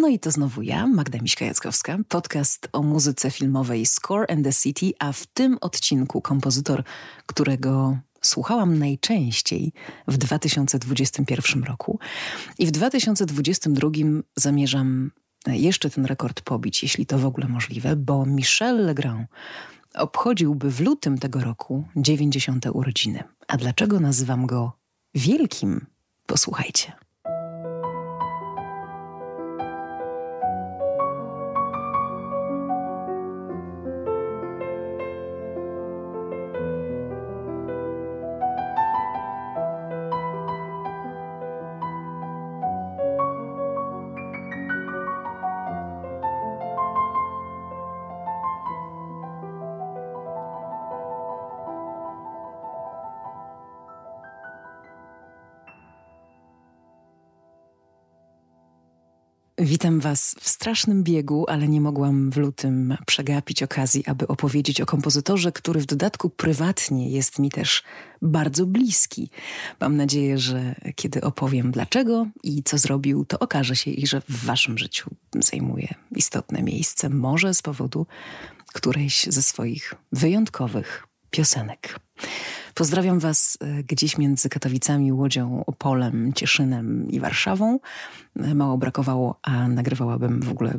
No i to znowu ja, Magda Miśka-Jackowska, podcast o muzyce filmowej Score and the City, a w tym odcinku kompozytor, którego słuchałam najczęściej w 2021 roku i w 2022 zamierzam jeszcze ten rekord pobić, jeśli to w ogóle możliwe, bo Michel Legrand obchodziłby w lutym tego roku 90. urodziny. A dlaczego nazywam go wielkim? Posłuchajcie. Witam Was w strasznym biegu, ale nie mogłam w lutym przegapić okazji, aby opowiedzieć o kompozytorze, który w dodatku prywatnie jest mi też bardzo bliski. Mam nadzieję, że kiedy opowiem dlaczego i co zrobił, to okaże się i że w Waszym życiu zajmuje istotne miejsce, może z powodu którejś ze swoich wyjątkowych piosenek. Pozdrawiam Was e, gdzieś między Katowicami, Łodzią, Opolem, Cieszynem i Warszawą. E, mało brakowało, a nagrywałabym w ogóle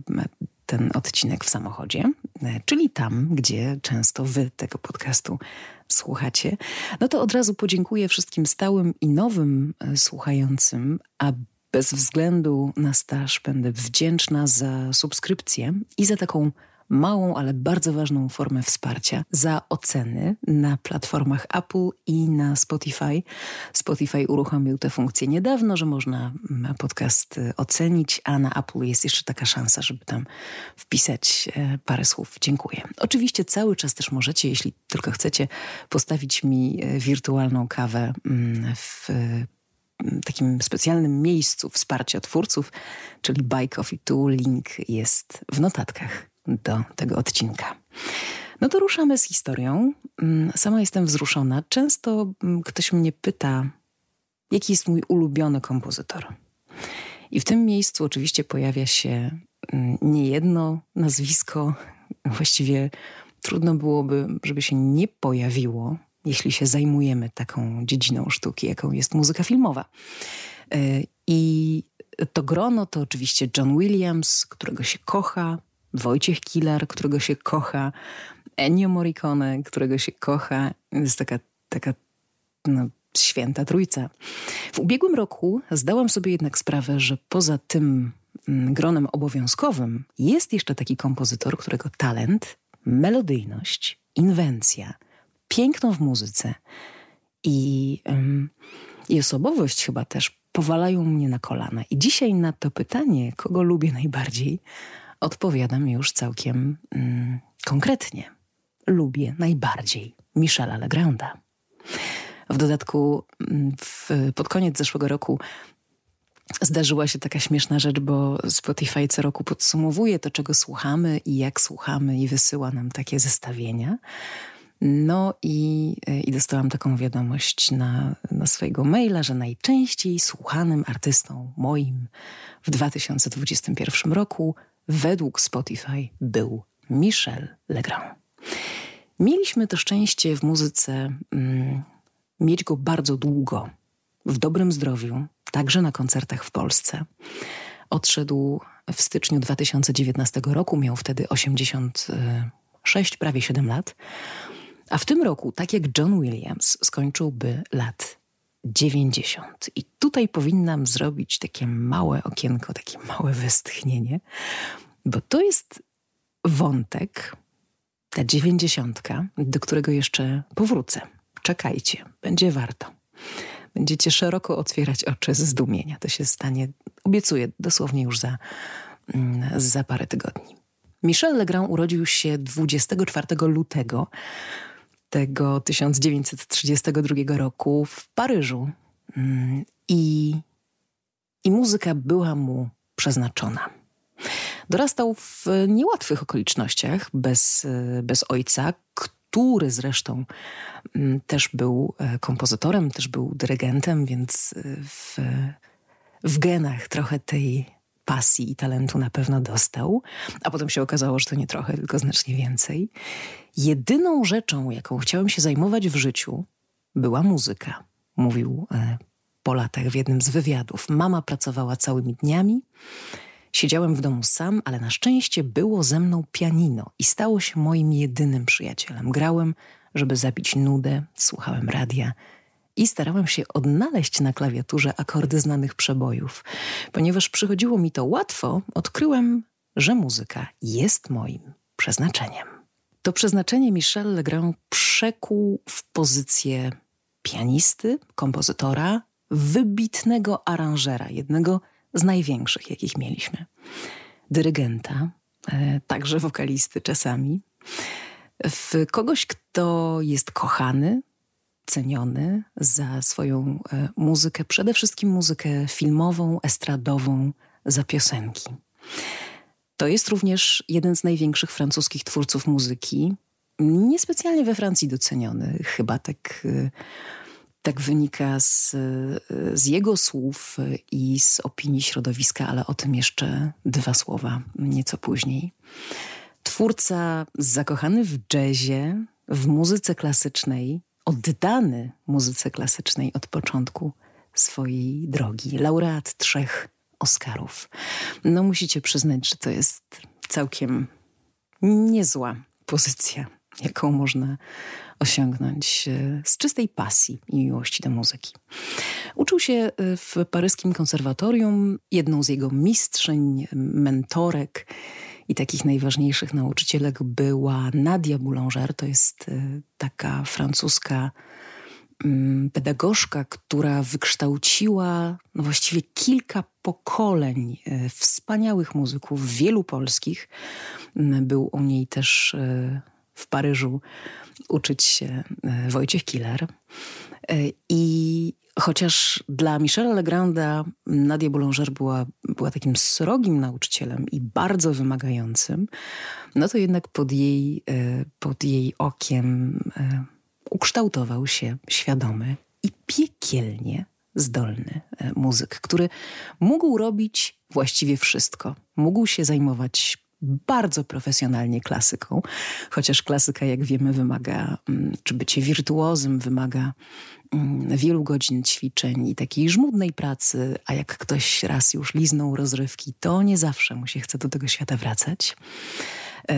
ten odcinek w samochodzie, e, czyli tam, gdzie często Wy tego podcastu słuchacie. No to od razu podziękuję wszystkim stałym i nowym słuchającym, a bez względu na staż będę wdzięczna za subskrypcję i za taką małą, ale bardzo ważną formę wsparcia za oceny na platformach Apple i na Spotify. Spotify uruchomił tę funkcję niedawno, że można mm, podcast y, ocenić, a na Apple jest jeszcze taka szansa, żeby tam wpisać e, parę słów. Dziękuję. Oczywiście cały czas też możecie, jeśli tylko chcecie, postawić mi e, wirtualną kawę mm, w mm, takim specjalnym miejscu wsparcia twórców, czyli Buy Coffee 2. Link jest w notatkach do tego odcinka. No to ruszamy z historią. Mm, sama jestem wzruszona. Często mm, ktoś mnie pyta, jaki jest mój ulubiony kompozytor. I w tym miejscu oczywiście pojawia się mm, niejedno nazwisko. Właściwie trudno byłoby, żeby się nie pojawiło, jeśli się zajmujemy taką dziedziną sztuki, jaką jest muzyka filmowa. Y, I to grono to oczywiście John Williams, którego się kocha, Wojciech Kilar, którego się kocha, Ennio Morricone, którego się kocha. Jest taka, taka no, święta trójca. W ubiegłym roku zdałam sobie jednak sprawę, że poza tym mm, gronem obowiązkowym jest jeszcze taki kompozytor, którego talent, melodyjność, inwencja, piękno w muzyce i, um, i osobowość chyba też powalają mnie na kolana. I dzisiaj na to pytanie, kogo lubię najbardziej, odpowiadam już całkiem mm, konkretnie. Lubię najbardziej Michela Legranda. W dodatku mm, w, pod koniec zeszłego roku zdarzyła się taka śmieszna rzecz, bo Spotify co roku podsumowuje to, czego słuchamy i jak słuchamy i wysyła nam takie zestawienia. No i, i dostałam taką wiadomość na, na swojego maila, że najczęściej słuchanym artystą moim w 2021 roku według Spotify był Michel Legrand. Mieliśmy to szczęście w muzyce mm, mieć go bardzo długo, w dobrym zdrowiu, także na koncertach w Polsce. Odszedł w styczniu 2019 roku, miał wtedy 86, prawie 7 lat. A w tym roku, tak jak John Williams, skończyłby lat 90. I tutaj powinnam zrobić takie małe okienko, takie małe westchnienie, bo to jest wątek, ta dziewięćdziesiątka, do którego jeszcze powrócę. Czekajcie, będzie warto. Będziecie szeroko otwierać oczy ze zdumienia. To się stanie, obiecuję, dosłownie już za, mm, za parę tygodni. Michel Legrand urodził się 24 lutego tego 1932 roku w Paryżu mm, i, i muzyka była mu przeznaczona. Dorastał w niełatwych okolicznościach, bez, bez ojca, który zresztą mm, też był e, kompozytorem, też był dyrygentem, więc e, w, w genach trochę tej pasji i talentu na pewno dostał, a potem się okazało, że to nie trochę, tylko znacznie więcej. Jedyną rzeczą, jaką chciałem się zajmować w życiu, była muzyka, mówił e, po latach w jednym z wywiadów. Mama pracowała całymi dniami. Siedziałem w domu sam, ale na szczęście było ze mną pianino i stało się moim jedynym przyjacielem. Grałem, żeby zabić nudę, słuchałem radia i starałem się odnaleźć na klawiaturze akordy znanych przebojów. Ponieważ przychodziło mi to łatwo, odkryłem, że muzyka jest moim przeznaczeniem. To przeznaczenie Michel Legrand przekuł w pozycję pianisty, kompozytora, wybitnego aranżera, jednego z największych, jakich mieliśmy. Dyrygenta, e, także wokalisty czasami. W kogoś, kto jest kochany, ceniony za swoją e, muzykę, przede wszystkim muzykę filmową, estradową, za piosenki. To jest również jeden z największych francuskich twórców muzyki, niespecjalnie we Francji doceniony, chyba tak, e, tak wynika z, z jego słów i z opinii środowiska, ale o tym jeszcze dwa słowa nieco później. Twórca zakochany w jazzie, w muzyce klasycznej, oddany muzyce klasycznej od początku swojej drogi. Laureat trzech Oscarów. No musicie przyznać, że to jest całkiem niezła pozycja, jaką można osiągnąć e, z czystej pasji i miłości do muzyki. Uczył się e, w paryskim konserwatorium. Jedną z jego mistrzyń, mentorek i takich najważniejszych nauczycielek była Nadia Boulanger. To jest e, taka francuska pedagogzka, która wykształciła no właściwie kilka pokoleń wspaniałych muzyków, wielu polskich. Był u niej też w Paryżu uczyć się Wojciech Killer. I Chociaż dla Michela Legranda Nadia Boulanger była, była takim srogim nauczycielem i bardzo wymagającym, no to jednak pod jej, e, pod jej okiem e, ukształtował się świadomy i piekielnie zdolny e, muzyk, który mógł robić właściwie wszystko. Mógł się zajmować bardzo profesjonalnie klasyką, chociaż klasyka, jak wiemy, wymaga, mm, czy bycie wirtuozem wymaga mm, wielu godzin ćwiczeń i takiej żmudnej pracy, a jak ktoś raz już liznął rozrywki, to nie zawsze mu się chce do tego świata wracać. E,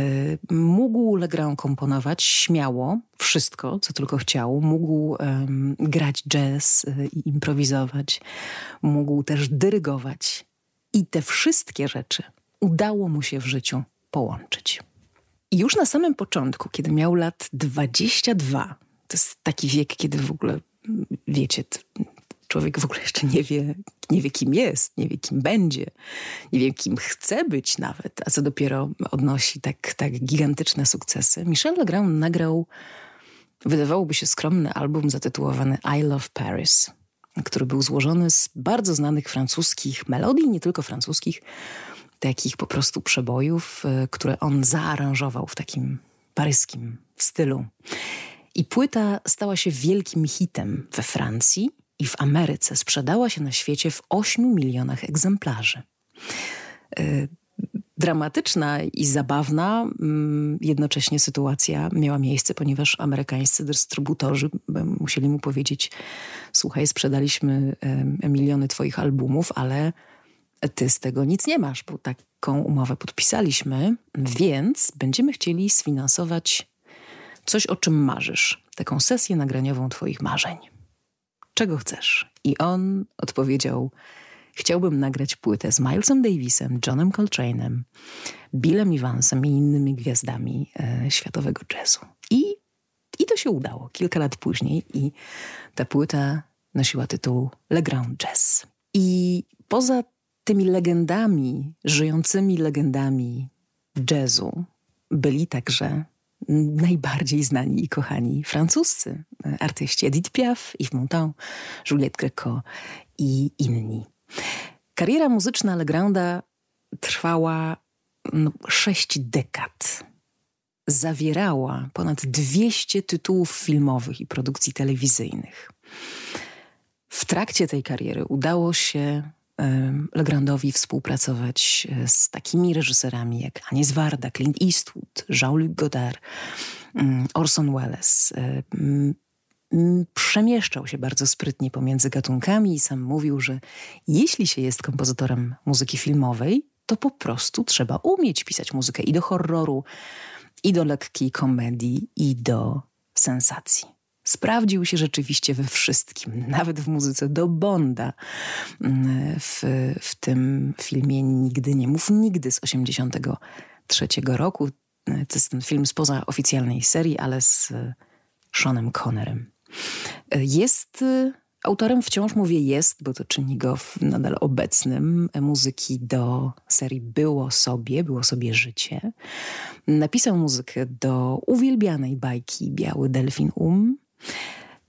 mógł Legrand komponować śmiało wszystko, co tylko chciał. Mógł um, grać jazz e, i improwizować. Mógł też dyrygować. I te wszystkie rzeczy udało mu się w życiu połączyć. I już na samym początku, kiedy miał lat 22, to jest taki wiek, kiedy w ogóle, wiecie, człowiek w ogóle jeszcze nie wie, nie wie kim jest, nie wie kim będzie, nie wie kim chce być nawet, a co dopiero odnosi tak, tak gigantyczne sukcesy. Michel Legrand nagrał, wydawałoby się skromny album zatytułowany I Love Paris, który był złożony z bardzo znanych francuskich melodii, nie tylko francuskich, takich po prostu przebojów, e, które on zaaranżował w takim paryskim stylu. I płyta stała się wielkim hitem we Francji i w Ameryce. Sprzedała się na świecie w 8 milionach egzemplarzy. E, dramatyczna i zabawna mm, jednocześnie sytuacja miała miejsce, ponieważ amerykańscy dystrybutorzy musieli mu powiedzieć: Słuchaj, sprzedaliśmy miliony Twoich albumów, ale ty z tego nic nie masz, bo taką umowę podpisaliśmy, więc będziemy chcieli sfinansować coś, o czym marzysz, taką sesję nagraniową Twoich marzeń. Czego chcesz? I on odpowiedział: Chciałbym nagrać płytę z Milesem Davisem, Johnem Coltrane'em, Billem Evansem i innymi gwiazdami e, światowego jazzu. I, I to się udało kilka lat później, i ta płyta nosiła tytuł Le Grand Jazz. I poza tymi legendami, żyjącymi legendami jazzu byli także najbardziej znani i kochani francuscy artyści Edith Piaf, Yves Montand, Juliette Greco i inni. Kariera muzyczna Legranda trwała no, sześć dekad. Zawierała ponad 200 tytułów filmowych i produkcji telewizyjnych. W trakcie tej kariery udało się Legrandowi współpracować e, z takimi reżyserami jak Anies Warda, Clint Eastwood, Jean-Luc Godard, mm, Orson Welles. E, przemieszczał się bardzo sprytnie pomiędzy gatunkami i sam mówił, że jeśli się jest kompozytorem muzyki filmowej, to po prostu trzeba umieć pisać muzykę i do horroru, i do lekkiej komedii, i do sensacji. Sprawdził się rzeczywiście we wszystkim, nawet w muzyce do Bonda. Mm, w, w tym filmie Nigdy nie mów nigdy z 83 roku. To jest ten film spoza oficjalnej serii, ale z Seanem Connerem. Jest autorem, wciąż mówię jest, bo to czyni go nadal obecnym, muzyki do serii Było sobie, Było sobie życie. Napisał muzykę do uwielbianej bajki Biały Delfin Um,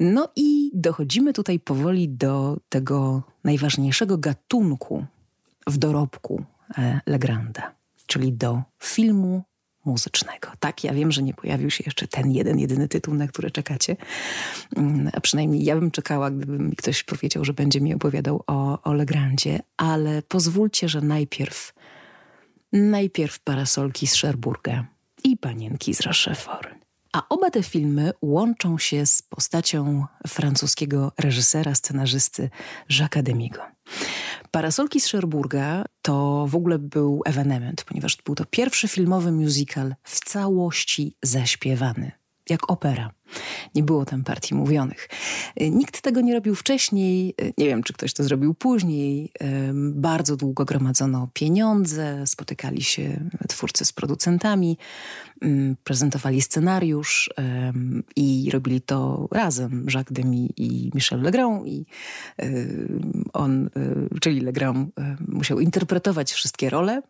no i dochodzimy tutaj powoli do tego najważniejszego gatunku w dorobku e, Legranda, czyli do filmu muzycznego. Tak, ja wiem, że nie pojawił się jeszcze ten jeden, jedyny tytuł, na który czekacie. Mm, a przynajmniej ja bym czekała, gdyby mi ktoś powiedział, że będzie mi opowiadał o, o Legrandzie, ale pozwólcie, że najpierw najpierw parasolki z Szerburga i panienki z Rochefort. A oba te filmy łączą się z postacią francuskiego reżysera, scenarzysty Jacques'a Demigo. Parasolki z Cherburga to w ogóle był ewenement, ponieważ był to pierwszy filmowy musical w całości zaśpiewany, jak opera. Nie było tam partii mówionych. Y, nikt tego nie robił wcześniej, y, nie wiem, czy ktoś to zrobił później. Bardzo długo gromadzono pieniądze, spotykali się twórcy z producentami, prezentowali scenariusz i robili to razem. Jacques Demy i Michel Legrand i on, y, czyli Legrand, musiał interpretować wszystkie role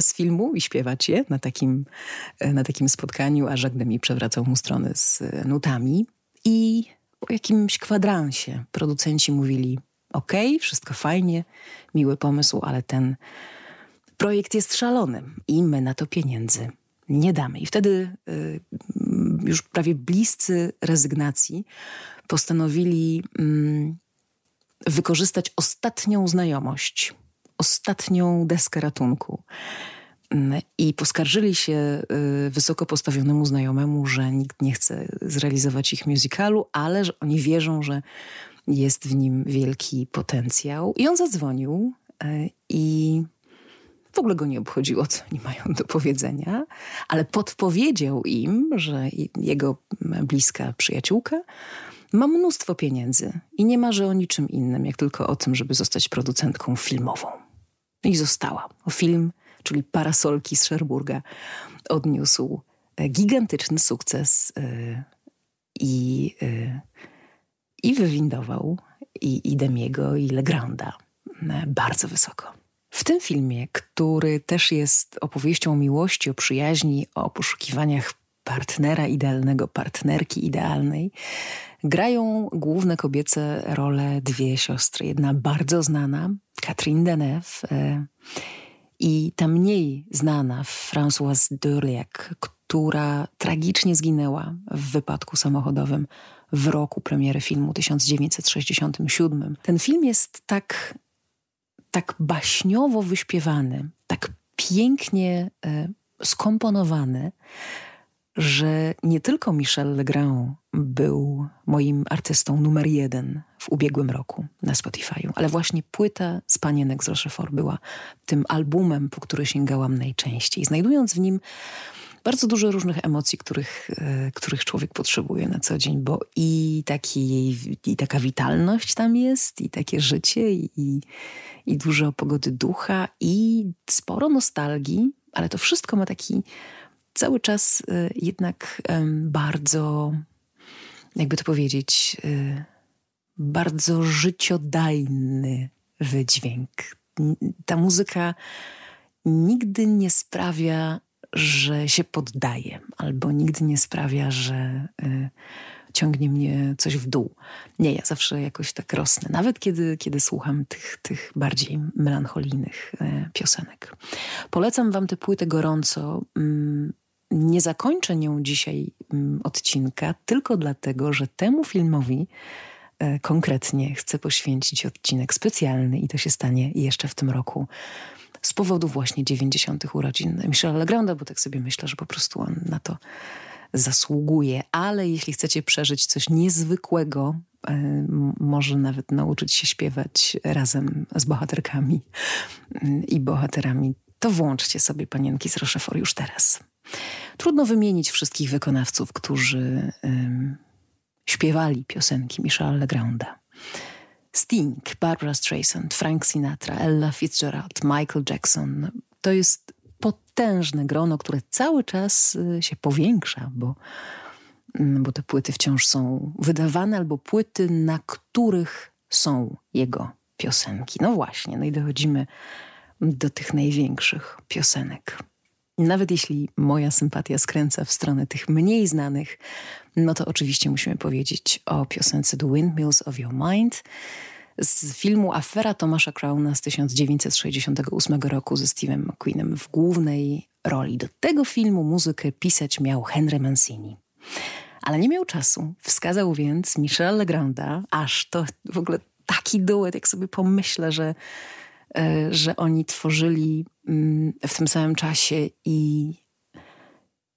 z filmu i śpiewać je na takim, na takim spotkaniu, a Jacques Demy przewracał mu strony z nutami i po jakimś kwadransie producenci mówili: OK, wszystko fajnie, miły pomysł, ale ten projekt jest szalony i my na to pieniędzy nie damy. I wtedy y, już prawie bliscy rezygnacji postanowili y, wykorzystać ostatnią znajomość, ostatnią deskę ratunku i poskarżyli się y, wysoko postawionemu znajomemu, że nikt nie chce zrealizować ich musicalu, ale że oni wierzą, że jest w nim wielki potencjał. I on zadzwonił y, i w ogóle go nie obchodziło, co oni mają do powiedzenia, ale podpowiedział im, że jego bliska przyjaciółka ma mnóstwo pieniędzy i nie marzy o niczym innym, jak tylko o tym, żeby zostać producentką filmową. I została. Film czyli Parasolki z Szerburga, odniósł e, gigantyczny sukces e, i, e, i wywindował i, i Demiego, i Legranda bardzo wysoko. W tym filmie, który też jest opowieścią o miłości, o przyjaźni, o poszukiwaniach partnera idealnego, partnerki idealnej, grają główne kobiece role dwie siostry. Jedna bardzo znana, Catherine Deneuve, i ta mniej znana Françoise Durliac, która tragicznie zginęła w wypadku samochodowym w roku premiery filmu 1967. Ten film jest tak, tak baśniowo wyśpiewany, tak pięknie e, skomponowany, że nie tylko Michel Legrand był moim artystą numer jeden w ubiegłym roku na Spotify'u, ale właśnie płyta z Panienek z Rochefort była tym albumem, po który sięgałam najczęściej, znajdując w nim bardzo dużo różnych emocji, których, e, których człowiek potrzebuje na co dzień, bo i, taki, i taka witalność tam jest, i takie życie, i, i dużo pogody ducha, i sporo nostalgii, ale to wszystko ma taki cały czas y, jednak bardzo, jakby to powiedzieć, y, bardzo życiodajny wydźwięk. Ta muzyka nigdy nie sprawia, że się poddaje, albo nigdy nie sprawia, że y, ciągnie mnie coś w dół. Nie, ja zawsze jakoś tak rosnę, nawet kiedy, kiedy słucham tych, tych bardziej melancholijnych piosenek. Polecam wam tę płytę gorąco. Nie zakończę nią dzisiaj mm, odcinka tylko dlatego, że temu filmowi e, konkretnie chcę poświęcić odcinek specjalny i to się stanie jeszcze w tym roku z powodu właśnie 90. urodzin Michela Legranda, bo tak sobie myślę, że po prostu on na to zasługuje. Ale jeśli chcecie przeżyć coś niezwykłego, e, może nawet nauczyć się śpiewać razem z bohaterkami mm, i bohaterami, to włączcie sobie panienki z Rochefort już teraz. Trudno wymienić wszystkich wykonawców, którzy śpiewali piosenki Michela Legranda. Sting, Barbara Streisand, Frank Sinatra, Ella Fitzgerald, Michael Jackson. To jest potężne grono, które cały czas y, się powiększa, bo, mm, bo te płyty wciąż są wydawane, albo płyty, na których są jego piosenki. No właśnie, no i dochodzimy do tych największych piosenek. Nawet jeśli moja sympatia skręca w stronę tych mniej znanych, no to oczywiście musimy powiedzieć o piosence The Windmills of Your Mind z filmu Afera Tomasza Crowna z 1968 roku ze Steve'em McQueenem w głównej roli. Do tego filmu muzykę pisać miał Henry Mancini. Ale nie miał czasu. Wskazał więc Michel Legranda, aż to w ogóle taki duet, jak sobie pomyślę, że że oni tworzyli mm, w tym samym czasie i,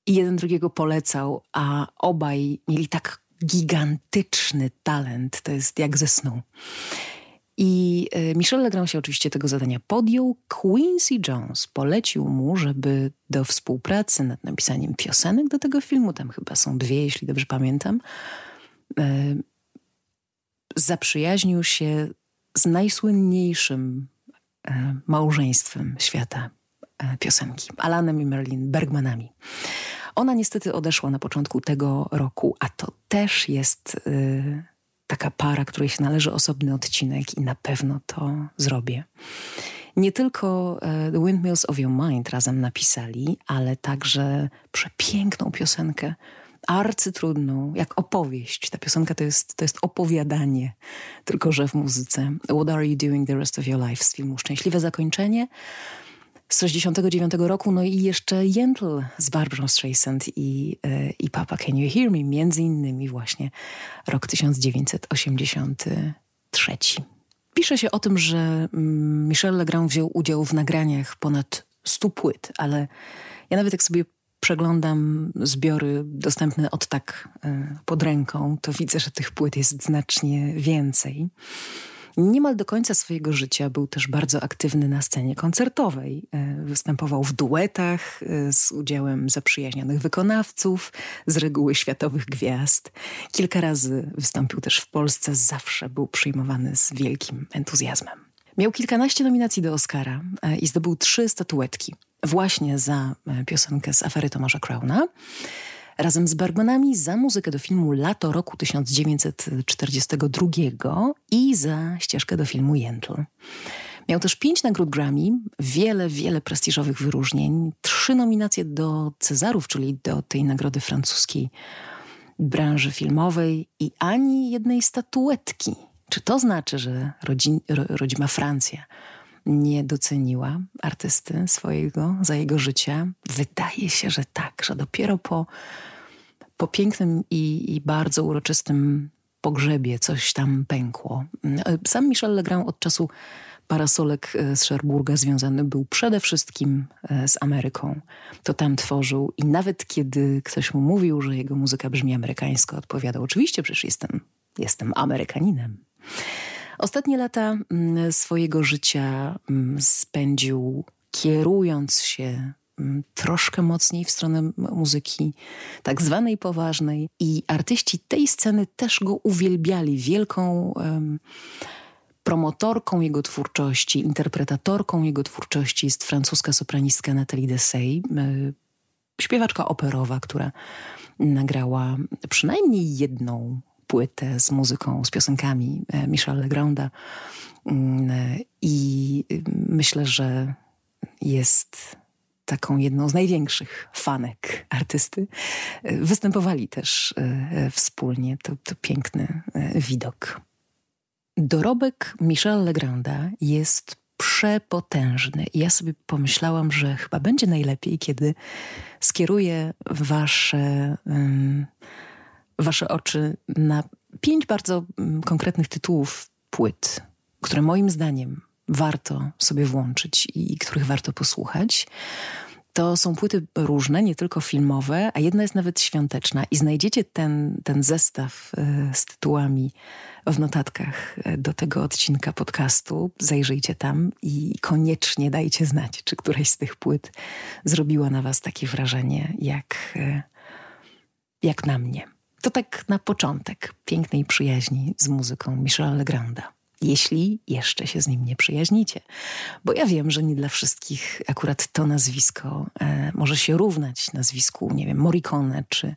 i jeden drugiego polecał, a obaj mieli tak gigantyczny talent, to jest jak ze snu. I e, Michel Legrand się oczywiście tego zadania podjął. Quincy Jones polecił mu, żeby do współpracy nad napisaniem piosenek do tego filmu, tam chyba są dwie, jeśli dobrze pamiętam, e, zaprzyjaźnił się z najsłynniejszym E, małżeństwem świata e, piosenki, Alanem i Merlin Bergmanami. Ona niestety odeszła na początku tego roku, a to też jest y, taka para, której się należy osobny odcinek i na pewno to zrobię. Nie tylko The Windmills of Your Mind razem napisali, ale także przepiękną piosenkę arcytrudną, jak opowieść. Ta piosenka to jest, to jest opowiadanie, tylko że w muzyce. What are you doing the rest of your life z filmu Szczęśliwe Zakończenie z 69 roku, no i jeszcze Jentl z Barbara Streisand i, e, i Papa Can You Hear Me, między innymi właśnie rok 1983. Pisze się o tym, że mm, Michel Legrand wziął udział w nagraniach ponad 100 płyt, ale ja nawet jak sobie przeglądam zbiory dostępne od tak e, pod ręką, to widzę, że tych płyt jest znacznie więcej. Niemal do końca swojego życia był też bardzo aktywny na scenie koncertowej. E, występował w duetach e, z udziałem zaprzyjaźnionych wykonawców, z reguły światowych gwiazd. Kilka razy wystąpił też w Polsce, zawsze był przyjmowany z wielkim entuzjazmem. Miał kilkanaście nominacji do Oscara i zdobył trzy statuetki właśnie za e, piosenkę z afery Tomasza Crowna. Razem z Bergmanami za muzykę do filmu Lato roku 1942 i za ścieżkę do filmu Jentl. Miał też pięć nagród Grammy, wiele, wiele prestiżowych wyróżnień, trzy nominacje do Cezarów, czyli do tej nagrody francuskiej branży filmowej i ani jednej statuetki. Czy to znaczy, że rodzin, ro, rodzima Francja nie doceniła artysty swojego za jego życia? Wydaje się, że tak, że dopiero po, po pięknym i, i bardzo uroczystym pogrzebie coś tam pękło. Sam Michel Legrand od czasu parasolek e, z Cherburga związany był przede wszystkim e, z Ameryką. To tam tworzył i nawet kiedy ktoś mu mówił, że jego muzyka brzmi amerykańsko, odpowiadał oczywiście, przecież jestem, jestem Amerykaninem. Ostatnie lata mm, swojego życia mm, spędził kierując się mm, troszkę mocniej w stronę muzyki tak zwanej poważnej i artyści tej sceny też go uwielbiali. Wielką um, promotorką jego twórczości, interpretatorką jego twórczości jest francuska sopranistka Nathalie Dessay, śpiewaczka operowa, która nagrała przynajmniej jedną płytę z muzyką, z piosenkami e, Michel Legranda mm, i myślę, że jest taką jedną z największych fanek artysty. E, występowali też e, wspólnie. To, to piękny widok. Dorobek Michel Legranda jest przepotężny. I ja sobie pomyślałam, że chyba będzie najlepiej, kiedy skieruję wasze... Um, wasze oczy na pięć bardzo mm, konkretnych tytułów płyt, które moim zdaniem warto sobie włączyć i których warto posłuchać. To są płyty różne, nie tylko filmowe, a jedna jest nawet świąteczna. I znajdziecie ten, ten zestaw e, z tytułami w notatkach e, do tego odcinka podcastu. Zajrzyjcie tam i koniecznie dajcie znać, czy któraś z tych płyt zrobiła na Was takie wrażenie, jak, e, jak na mnie. To tak na początek pięknej przyjaźni z muzyką Michela Legranda jeśli jeszcze się z nim nie przyjaźnicie. Bo ja wiem, że nie dla wszystkich akurat to nazwisko e, może się równać nazwisku, nie wiem, Morricone czy,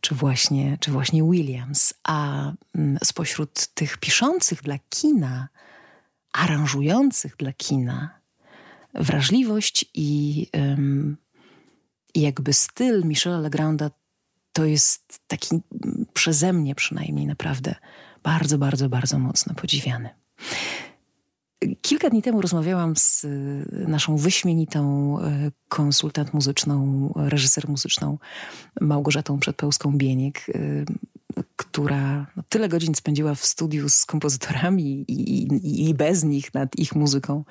czy, właśnie, czy właśnie Williams. A mm, spośród tych piszących dla kina, aranżujących dla kina, wrażliwość i, um, i jakby styl Michela Legranda to jest taki mm, przeze mnie przynajmniej naprawdę bardzo, bardzo, bardzo mocno podziwiany. Kilka dni temu rozmawiałam z y, naszą wyśmienitą y, konsultant muzyczną, reżyser muzyczną Małgorzatą Przedpełską-Bieniek, y, która no, tyle godzin spędziła w studiu z kompozytorami i, i, i bez nich nad ich muzyką,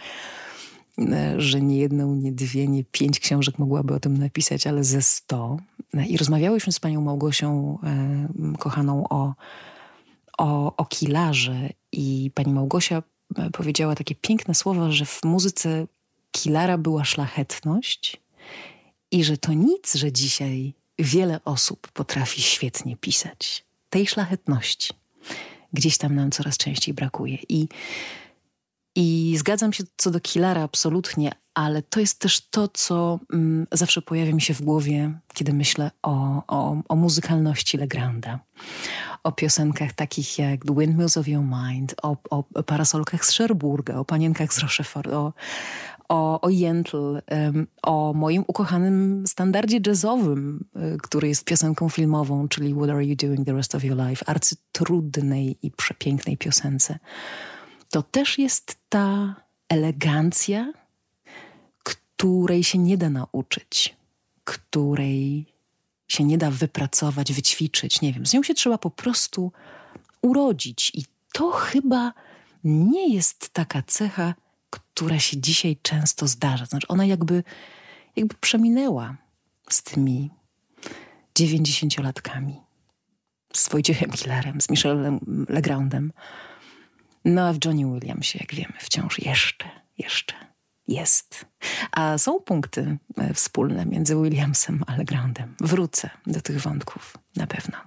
że nie jedną, nie dwie, nie pięć książek mogłaby o tym napisać, ale ze sto. I rozmawiałyśmy z panią Małgosią, kochaną, o o, o Kilarze i pani Małgosia e, powiedziała takie piękne słowa, że w muzyce Kilara była szlachetność i że to nic, że dzisiaj wiele osób potrafi świetnie pisać. Tej szlachetności gdzieś tam nam coraz częściej brakuje. I, i zgadzam się co do Kilara absolutnie, ale to jest też to, co mm, zawsze pojawia mi się w głowie, kiedy myślę o, o, o muzykalności Legranda. O piosenkach takich jak The Windmills of Your Mind, o, o parasolkach z Cherburga, o panienkach z Rochefort, o, o, o o moim ukochanym standardzie jazzowym, y, który jest piosenką filmową, czyli What Are You Doing the Rest of Your Life, arcytrudnej i przepięknej piosence. To też jest ta elegancja, której się nie da nauczyć, której się nie da wypracować, wyćwiczyć, nie wiem. Z nią się trzeba po prostu urodzić. I to chyba nie jest taka cecha, która się dzisiaj często zdarza. Znaczy, ona jakby, jakby przeminęła z tymi dziewięćdziesięciolatkami. Z Wojciechem Killerem, z Michelem Legrandem. No a w Johnny Williamsie, jak wiemy, wciąż jeszcze, jeszcze jest. A są punkty e, wspólne między Williamsem a Legrandem. Wrócę do tych wątków na pewno.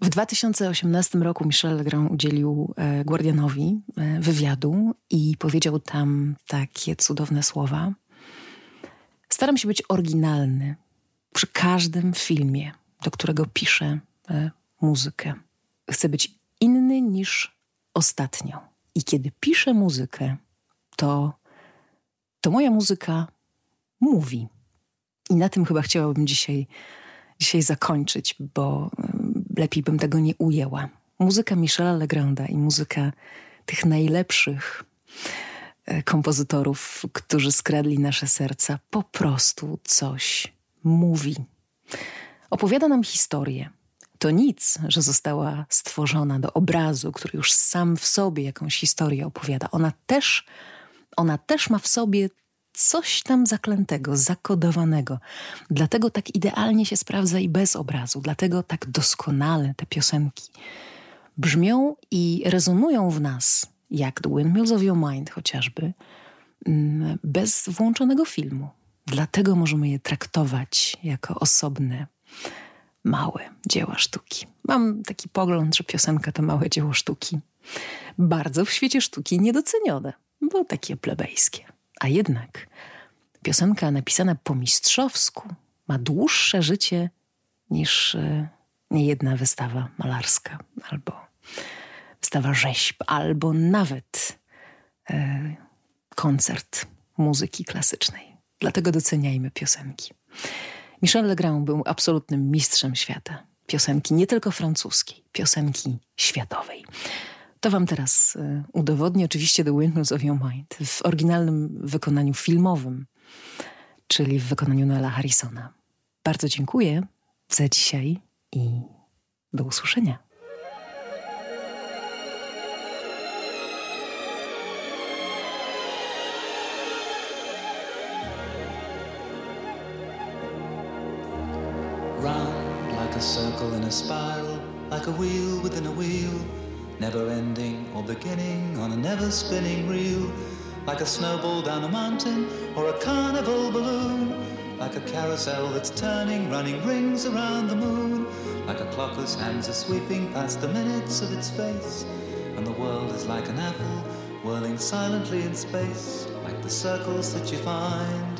W 2018 roku Michel Legrand udzielił e, Guardianowi e, wywiadu i powiedział tam takie cudowne słowa. Staram się być oryginalny przy każdym filmie, do którego piszę muzykę. Chcę być inny niż ostatnio. I kiedy piszę muzykę, to to moja muzyka mówi. I na tym chyba chciałabym dzisiaj, dzisiaj zakończyć, bo mm, lepiej bym tego nie ujęła. Muzyka Michela Legranda i muzyka tych najlepszych e, kompozytorów, którzy skradli nasze serca, po prostu coś mówi. Opowiada nam historię. To nic, że została stworzona do obrazu, który już sam w sobie jakąś historię opowiada. Ona też ona też ma w sobie coś tam zaklętego, zakodowanego. Dlatego tak idealnie się sprawdza i bez obrazu, dlatego tak doskonale te piosenki brzmią i rezonują w nas, jak The Windmills of Your Mind chociażby, mm, bez włączonego filmu. Dlatego możemy je traktować jako osobne, małe dzieła sztuki. Mam taki pogląd, że piosenka to małe dzieło sztuki. Bardzo w świecie sztuki niedocenione bo takie plebejskie. A jednak piosenka napisana po mistrzowsku ma dłuższe życie niż e, niejedna wystawa malarska albo wystawa rzeźb, albo nawet e, koncert muzyki klasycznej. Dlatego doceniajmy piosenki. Michel Legrand był absolutnym mistrzem świata. Piosenki nie tylko francuskiej, piosenki światowej. To wam teraz y, udowodnię oczywiście The Windmills of Your Mind w oryginalnym wykonaniu filmowym, czyli w wykonaniu Noela Harrisona. Bardzo dziękuję za dzisiaj i do usłyszenia. A spiral, like a wheel within a wheel, never ending or beginning on a never spinning reel, like a snowball down a mountain or a carnival balloon, like a carousel that's turning, running rings around the moon, like a clock whose hands are sweeping past the minutes of its face, and the world is like an apple whirling silently in space, like the circles that you find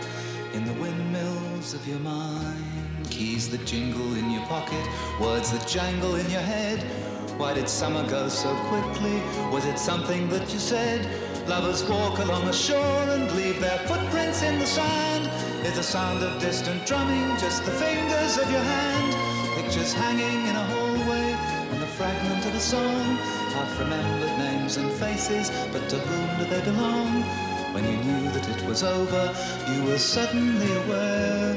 of your mind. Keys that jingle in your pocket, words that jangle in your head. Why did summer go so quickly? Was it something that you said? Lovers walk along the shore and leave their footprints in the sand. Is the sound of distant drumming just the fingers of your hand? Pictures hanging in a hallway and the fragment of a song. Half remembered names and faces, but to whom do they belong? When you knew that it was over, you were suddenly aware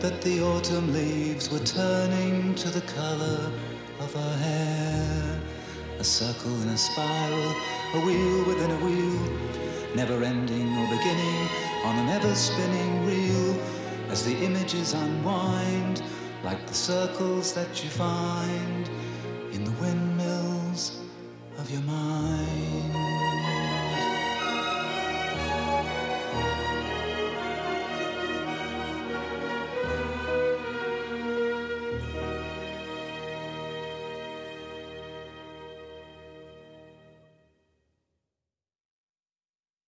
that the autumn leaves were turning to the color of her hair. A circle in a spiral, a wheel within a wheel, never ending or beginning on an ever spinning reel as the images unwind like the circles that you find